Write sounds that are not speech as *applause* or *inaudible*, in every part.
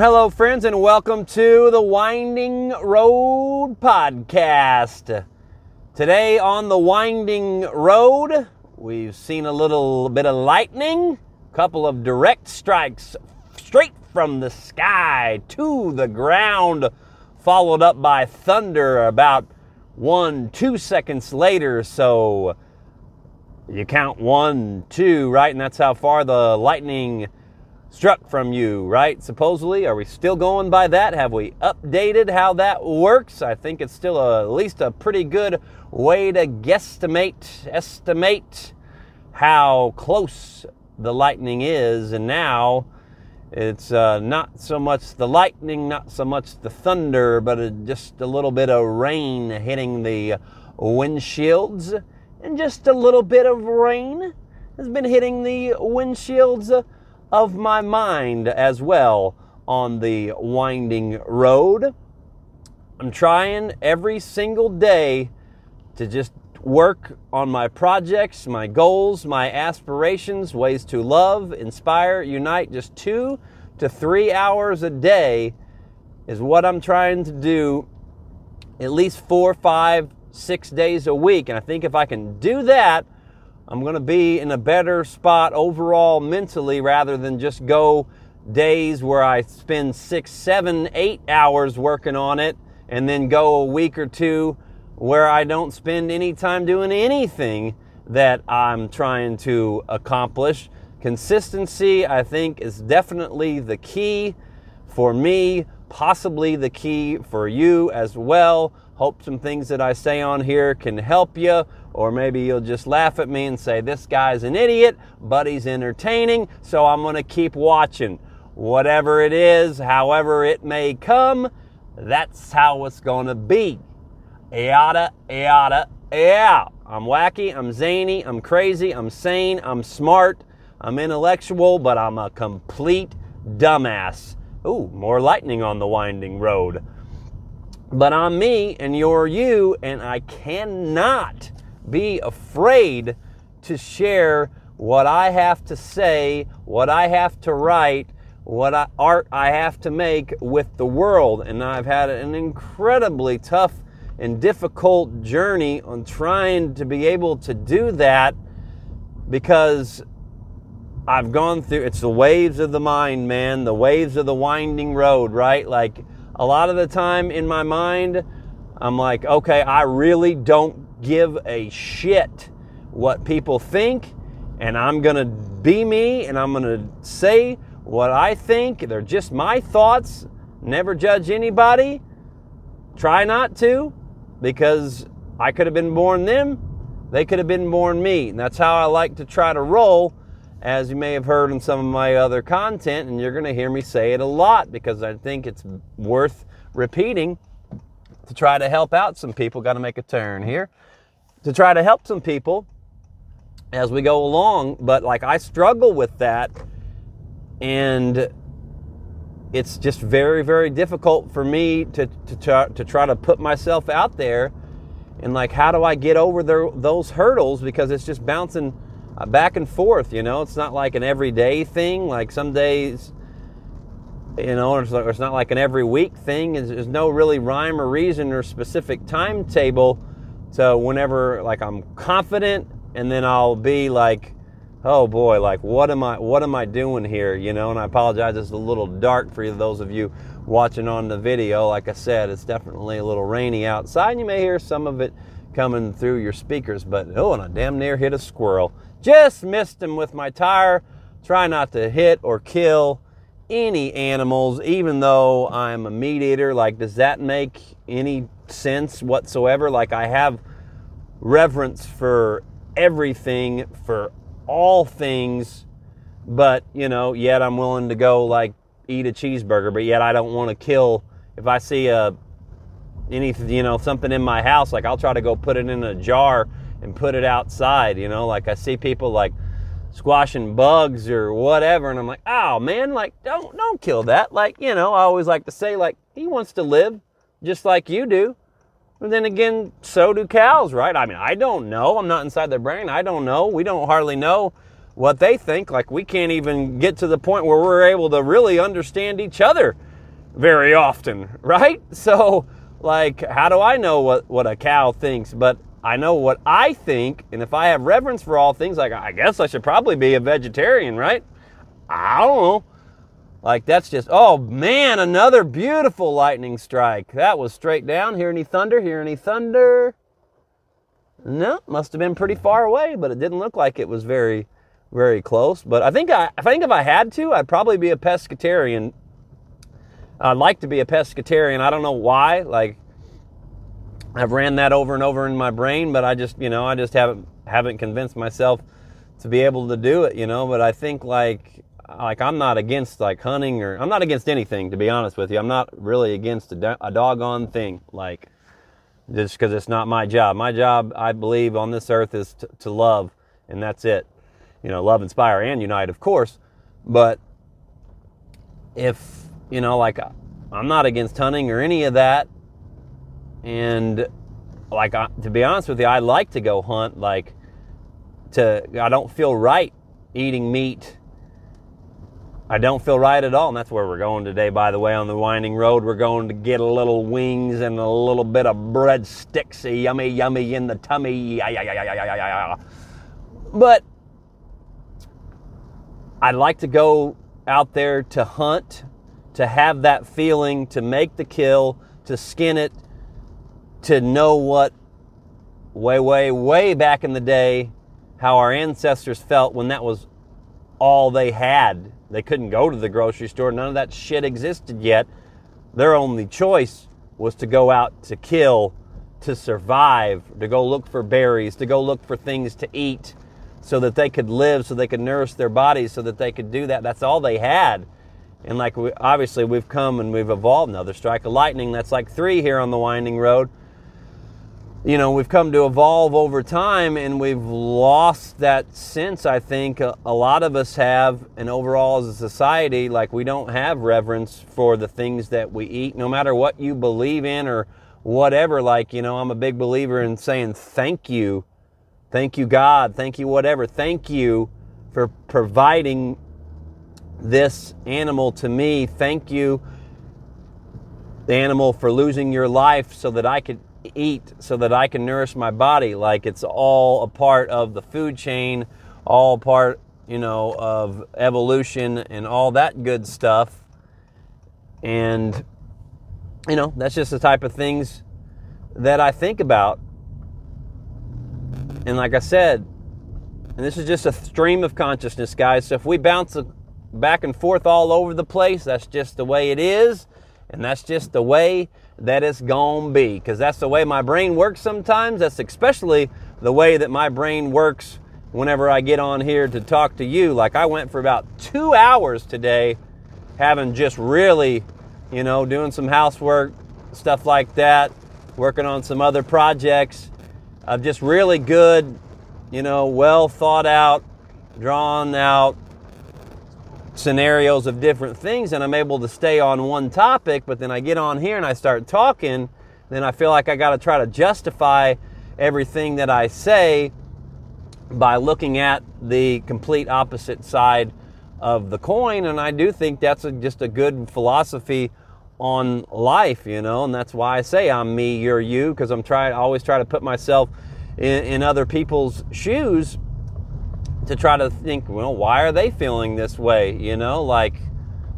Hello, friends, and welcome to the Winding Road Podcast. Today on the Winding Road, we've seen a little bit of lightning, a couple of direct strikes straight from the sky to the ground, followed up by thunder about one, two seconds later. So you count one, two, right? And that's how far the lightning struck from you, right? Supposedly, are we still going by that? Have we updated how that works? I think it's still a, at least a pretty good way to guesstimate, estimate how close the lightning is. And now it's uh, not so much the lightning, not so much the thunder, but just a little bit of rain hitting the windshields. And just a little bit of rain has been hitting the windshields of my mind as well on the winding road. I'm trying every single day to just work on my projects, my goals, my aspirations, ways to love, inspire, unite. Just two to three hours a day is what I'm trying to do at least four, five, six days a week. And I think if I can do that, I'm going to be in a better spot overall mentally rather than just go days where I spend six, seven, eight hours working on it and then go a week or two where I don't spend any time doing anything that I'm trying to accomplish. Consistency, I think, is definitely the key for me, possibly the key for you as well. Hope some things that I say on here can help you or maybe you'll just laugh at me and say, This guy's an idiot, but he's entertaining, so I'm going to keep watching. Whatever it is, however it may come, that's how it's going to be. Yada, yada, yeah. I'm wacky, I'm zany, I'm crazy, I'm sane, I'm smart, I'm intellectual, but I'm a complete dumbass. Ooh, more lightning on the winding road. But I'm me and you're you, and I cannot be afraid to share what I have to say, what I have to write, what I, art I have to make with the world. And I've had an incredibly tough and difficult journey on trying to be able to do that because I've gone through it's the waves of the mind, man, the waves of the winding road, right? Like a lot of the time in my mind, I'm like, okay, I really don't give a shit what people think, and I'm to be me and I'm to say what I think. They're just my thoughts. Never judge anybody. Try not to because I could have been born them. They could have been born me. And that's how I like to try to roll, as you may have heard in some of my other content. And you're going to hear me say it a lot because I think it's worth repeating to try to help out some people. Got to make a turn here to try to help some people as we go along. But like I struggle with that, and it's just very, very difficult for me to to try, to try to put myself out there. And like, how do I get over those hurdles? Because it's just bouncing uh, back and forth. You know, it's not like an everyday thing. Like some days, you know, it's, it's not like an every week thing. There's no really rhyme or reason or specific timetable so whenever like I'm confident and then I'll be like, oh boy, like what am I what am I doing here? You know, and I apologize, it's a little dark for those of you watching on the video. Like I said, it's definitely a little rainy outside. You may hear some of it coming through your speakers, but oh, and I damn near hit a squirrel. Just missed him with my tire. Try not to hit or kill any animals, even though I'm a meat eater. Like, does that make any sense whatsoever. Like I have reverence for everything, for all things, but you know, yet I'm willing to go like eat a cheeseburger, but yet I don't want to kill if I see a anything, you know, something in my house, like I'll try to go put it in a jar and put it outside, you know, like I see people like squashing bugs or whatever and I'm like, "Oh, man, like don't don't kill that." Like, you know, I always like to say like he wants to live just like you do. And then again, so do cows, right? I mean, I don't know. I'm not inside their brain. I don't know. We don't hardly know what they think. Like, we can't even get to the point where we're able to really understand each other very often, *laughs* right? So, like, how do I know what, what a cow thinks? But I know what I think, and if I have reverence for all things, like, I guess I should probably be a vegetarian, right? I don't know. Like, that's just, oh man, another beautiful lightning strike. That was straight down. Hear any thunder? Hear any thunder? No, must have been pretty far away, but it didn't look like it was very, very close. But I think I, I think if I had to, I'd probably be a pescatarian. I'd like to be a pescatarian. I don't know why. Like, I've ran that over and over in my brain, but I just, you know, I just haven't haven't convinced myself to be able to do it, you know. But I think like like I'm not against like hunting or I'm not against anything to be honest with you. I'm not really against a, a doggone thing like just because it's not my job. My job, I believe, on this earth is to love, and that's it. You know, love, inspire, and unite, of course. But if you know, like I'm not against hunting or any of that, and like to be honest with you, I like to go hunt. Like to, I don't feel right eating meat I don't feel right at all. And that's where we're going today, by the way, on the winding road. We're going to get a little wings and a little bit of breadsticks, yummy, yummy in the tummy. But I'd like to go out there to hunt, to have that feeling, to make the kill, to skin it, to know what way, way, way back in the day, how our ancestors felt when that was all they had they couldn't go to the grocery store. None of that shit existed yet. Their only choice was to go out to kill, to survive, to go look for berries, to go look for things to eat so that they could live, so they could nourish their bodies, so that they could do that. That's all they had. And like we, obviously we've come and we've evolved. Another strike of lightning. That's like three here on the winding road you know, we've come to evolve over time and we've lost that sense, I think. A, a, lot of us have, and overall as a society, like we don't have reverence for the things that we eat, no matter what you believe in or whatever. Like, you know, I'm a big believer in saying thank you. Thank you, God. Thank you, whatever. Thank you for providing this animal to me. Thank you, the animal, for losing your life so that I could eat so that I can nourish my body. Like it's all a part of the food chain, all part, you know, of evolution and all that good stuff. And, you know, that's just the type of things that I think about. And like I said, and this is just a stream of consciousness, guys. So if we bounce back and forth all over the place, that's just the way it is. And that's just the way that it's gonna be because that's the way my brain works sometimes. That's especially the way that my brain works whenever I get on here to talk to you. Like I went for about two hours today, having just really, you know, doing some housework, stuff like that, working on some other projects of just really good, you know, well thought out, drawn out scenarios of different things and I'm able to stay on one topic, but then I get on here and I start talking, then I feel like I got to try to justify everything that I say by looking at the complete opposite side of the coin. And I do think that's a, just a good philosophy on life, you know, and that's why I say I'm me, you're you, because I'm trying, always try to put myself in, in other people's shoes to try to think, well, why are they feeling this way? You know, like,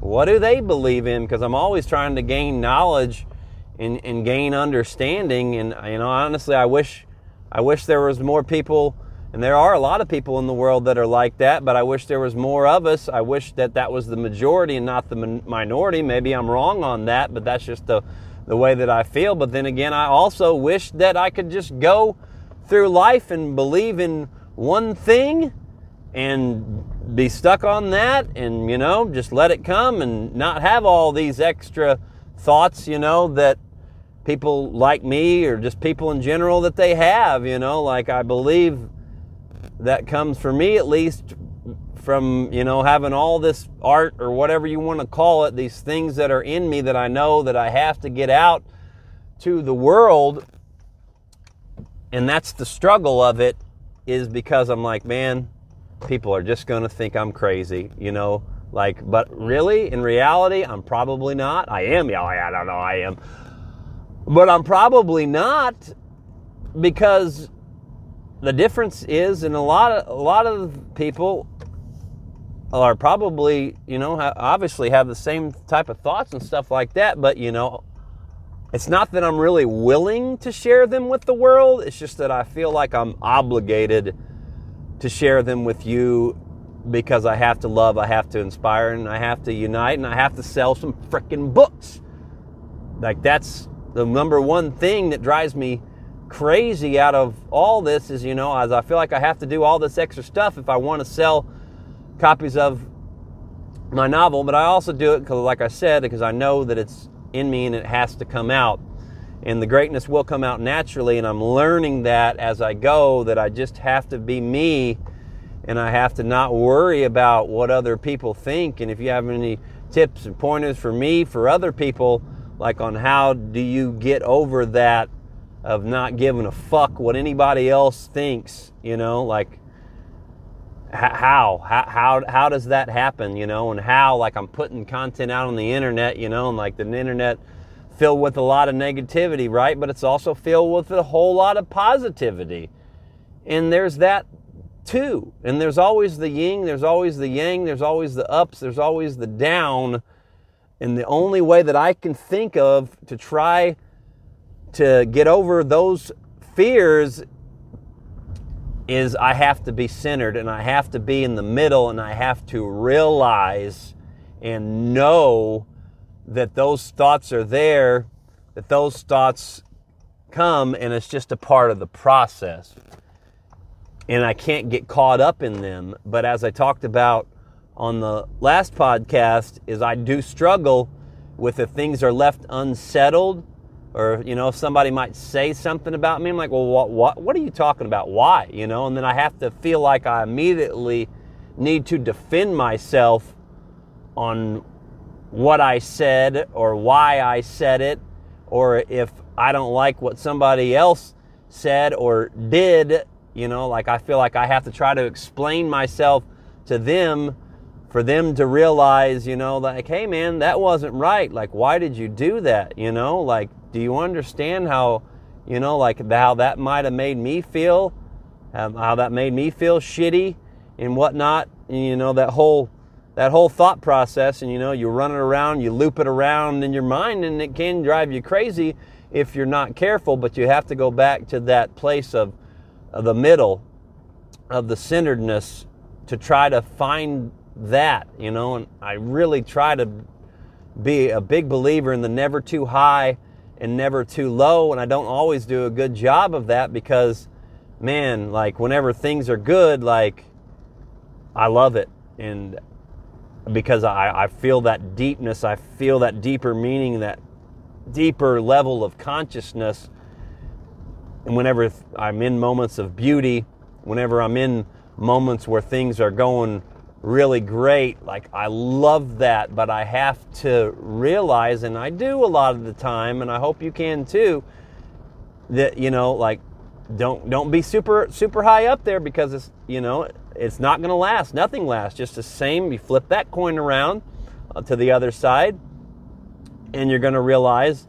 what do they believe in? Because I'm always trying to gain knowledge and, and gain understanding. And, you know, honestly, I wish, I wish there was more people, and there are a lot of people in the world that are like that, but I wish there was more of us. I wish that that was the majority and not the minority. Maybe I'm wrong on that, but that's just the, the way that I feel. But then again, I also wish that I could just go through life and believe in one thing and be stuck on that and, you know, just let it come and not have all these extra thoughts, you know, that people like me or just people in general that they have, you know, like I believe that comes for me at least from, you know, having all this art or whatever you want to call it, these things that are in me that I know that I have to get out to the world. And that's the struggle of it is because I'm like, man, people are just going to think I'm crazy. You know, Like, but really, in reality, I'm probably not. I am. Yeah, I don't know. I am. But I'm probably not because the difference is, in a lot of a lot of people are probably, you know, obviously have the same type of thoughts and stuff like that. But you know, it's not that I'm really willing to share them with the world. It's just that I feel like I'm obligated to share them with you because I have to love, I have to inspire, and I have to unite, and I have to sell some freaking books. Like that's the number one thing that drives me crazy out of all this is, you know, as I feel like I have to do all this extra stuff if I want to sell copies of my novel, but I also do it because, like I said, because I know that it's in me and it has to come out. And the greatness will come out naturally, and I'm learning that as I go, that I just have to be me and I have to not worry about what other people think. And if you have any tips and pointers for me, for other people, like on how do you get over that of not giving a fuck what anybody else thinks, you know, like how how how how does that happen, you know, and how like I'm putting content out on the internet, you know, and like the internet filled with a lot of negativity, right? But it's also filled with a whole lot of positivity. And there's that too. And there's always the yin, there's always the yang, there's always the ups, there's always the down. And the only way that I can think of to try to get over those fears is I have to be centered and I have to be in the middle and I have to realize and know that those thoughts are there, that those thoughts come and it's just a part of the process. And I can't get caught up in them. But as I talked about on the last podcast, is I do struggle with if things are left unsettled or you know if somebody might say something about me i'm like well what what what are you talking about why you know and then i have to feel like i immediately need to defend myself on what i said or why i said it or if i don't like what somebody else said or did you know like i feel like i have to try to explain myself to them for them to realize you know like hey man that wasn't right. Like why did you do that? You know like do you understand how, you know, like how that might have made me feel, um, how that made me feel shitty and whatnot? And, you know, that whole that whole thought process, and you know, you run it around, you loop it around in your mind, and it can drive you crazy if you're not careful. But you have to go back to that place of, of the middle, of the centeredness, to try to find that, you know. And I really try to be a big believer in the never too high and never too low. And I don't always do a good job of that because, man, like whenever things are good, like I love it. And because I, I feel that deepness, I feel that deeper meaning, that deeper level of consciousness. And whenever I'm in moments of beauty, whenever I'm in moments where things are going really great. Like I love that, but I have to realize, and I do a lot of the time, and I hope you can too, that you know, like don't don't be super super high up there because it's you know it's not going to last. Nothing lasts. Just the same. You flip that coin around uh, to the other side, and you're going to realize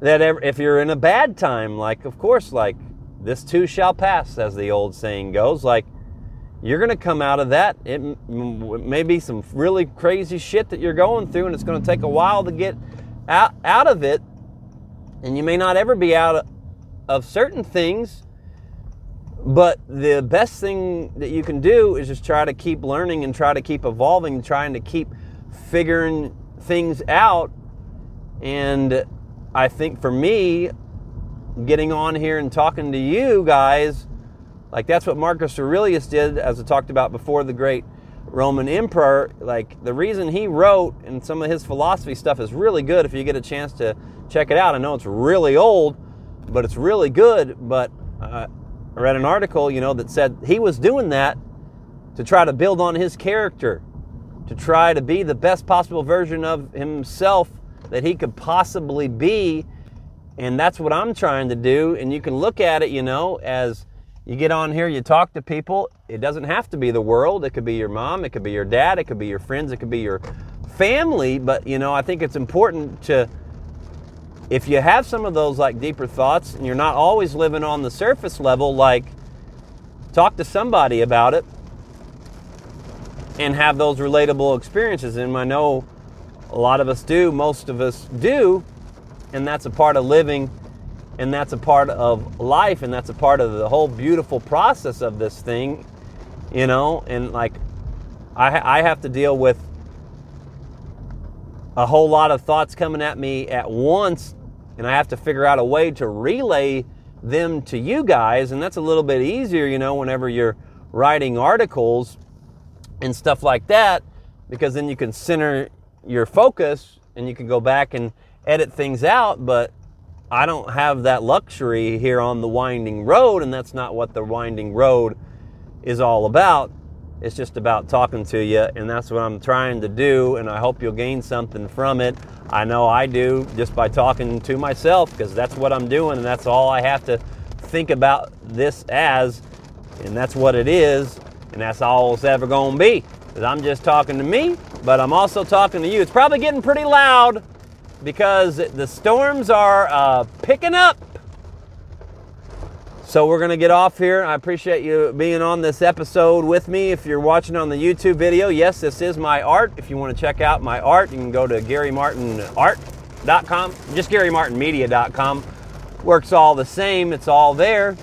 that if you're in a bad time, like of course, like this too shall pass, as the old saying goes, like you're going to come out of that. It may be some really crazy shit that you're going through, and it's going to take a while to get out, out of it. And you may not ever be out of certain things. But the best thing that you can do is just try to keep learning and try to keep evolving trying to keep figuring things out. And I think for me, getting on here and talking to you guys like that's what Marcus Aurelius did, as I talked about before, the great Roman emperor. Like the reason he wrote and some of his philosophy stuff is really good if you get a chance to check it out. I know it's really old, but it's really good. But uh, I read an article, you know, that said he was doing that to try to build on his character, to try to be the best possible version of himself that he could possibly be. And that's what I'm trying to do. And you can look at it, you know, as you get on here, you talk to people. It doesn't have to be the world. It could be your mom, it could be your dad, it could be your friends, it could be your family. But, you know, I think it's important to, if you have some of those like deeper thoughts and you're not always living on the surface level, like talk to somebody about it and have those relatable experiences. And I know a lot of us do, most of us do, and that's a part of living and that's a part of life and that's a part of the whole beautiful process of this thing you know and like i, I have to deal with a whole lot of thoughts coming at me at once and i have to figure out a way to relay them to you guys and that's a little bit easier you know whenever you're writing articles and stuff like that because then you can center your focus and you can go back and edit things out but I don't have that luxury here on the winding road, and that's not what the winding road is all about. It's just about talking to you, and that's what I'm trying to do, and I hope you'll gain something from it. I know I do just by talking to myself, because that's what I'm doing, and that's all I have to think about this as, and that's what it is, and that's all it's ever going to be. I'm just talking to me, but I'm also talking to you. It's probably getting pretty loud because the storms are uh, picking up. So we're going to get off here. I appreciate you being on this episode with me. If you're watching on the YouTube video, yes, this is my art. If you want to check out my art, you can go to GaryMartinArt.com, just GaryMartinMedia.com. Works all the same, it's all there.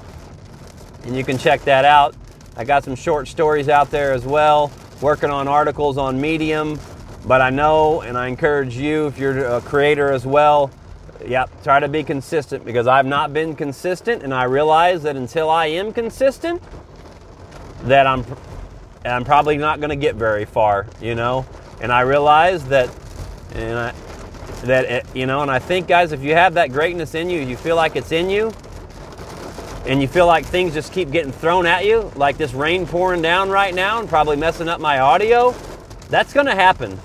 And you can check that out. I got some short stories out there as well, working on articles on Medium, but I know and I encourage you, if you're a creator as well, yep, try to be consistent because I've not been consistent and I realize that until I am consistent, that I'm I'm probably not going to get very far, you know. And I realize that, and I, that it, you know, and I think, guys, if you have that greatness in you, you feel like it's in you, and you feel like things just keep getting thrown at you, like this rain pouring down right now, and probably messing up my audio, that's going to happen.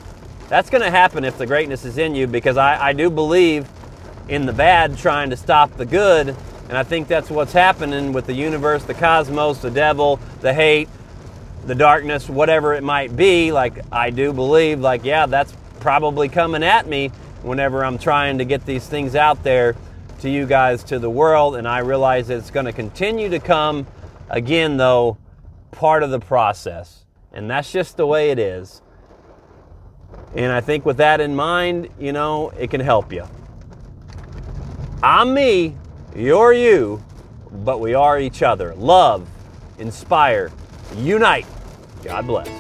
That's going to happen if the greatness is in you because I, I do believe in the bad trying to stop the good. And I think that's what's happening with the universe, the cosmos, the devil, the hate, the darkness, whatever it might be. Like, I do believe, like, yeah, that's probably coming at me whenever I'm trying to get these things out there to you guys, to the world. And I realize it's going to continue to come again, though, part of the process. And that's just the way it is. And I think with that in mind, you know, it can help you. I'm me, you're you, but we are each other. Love, inspire, unite. God bless.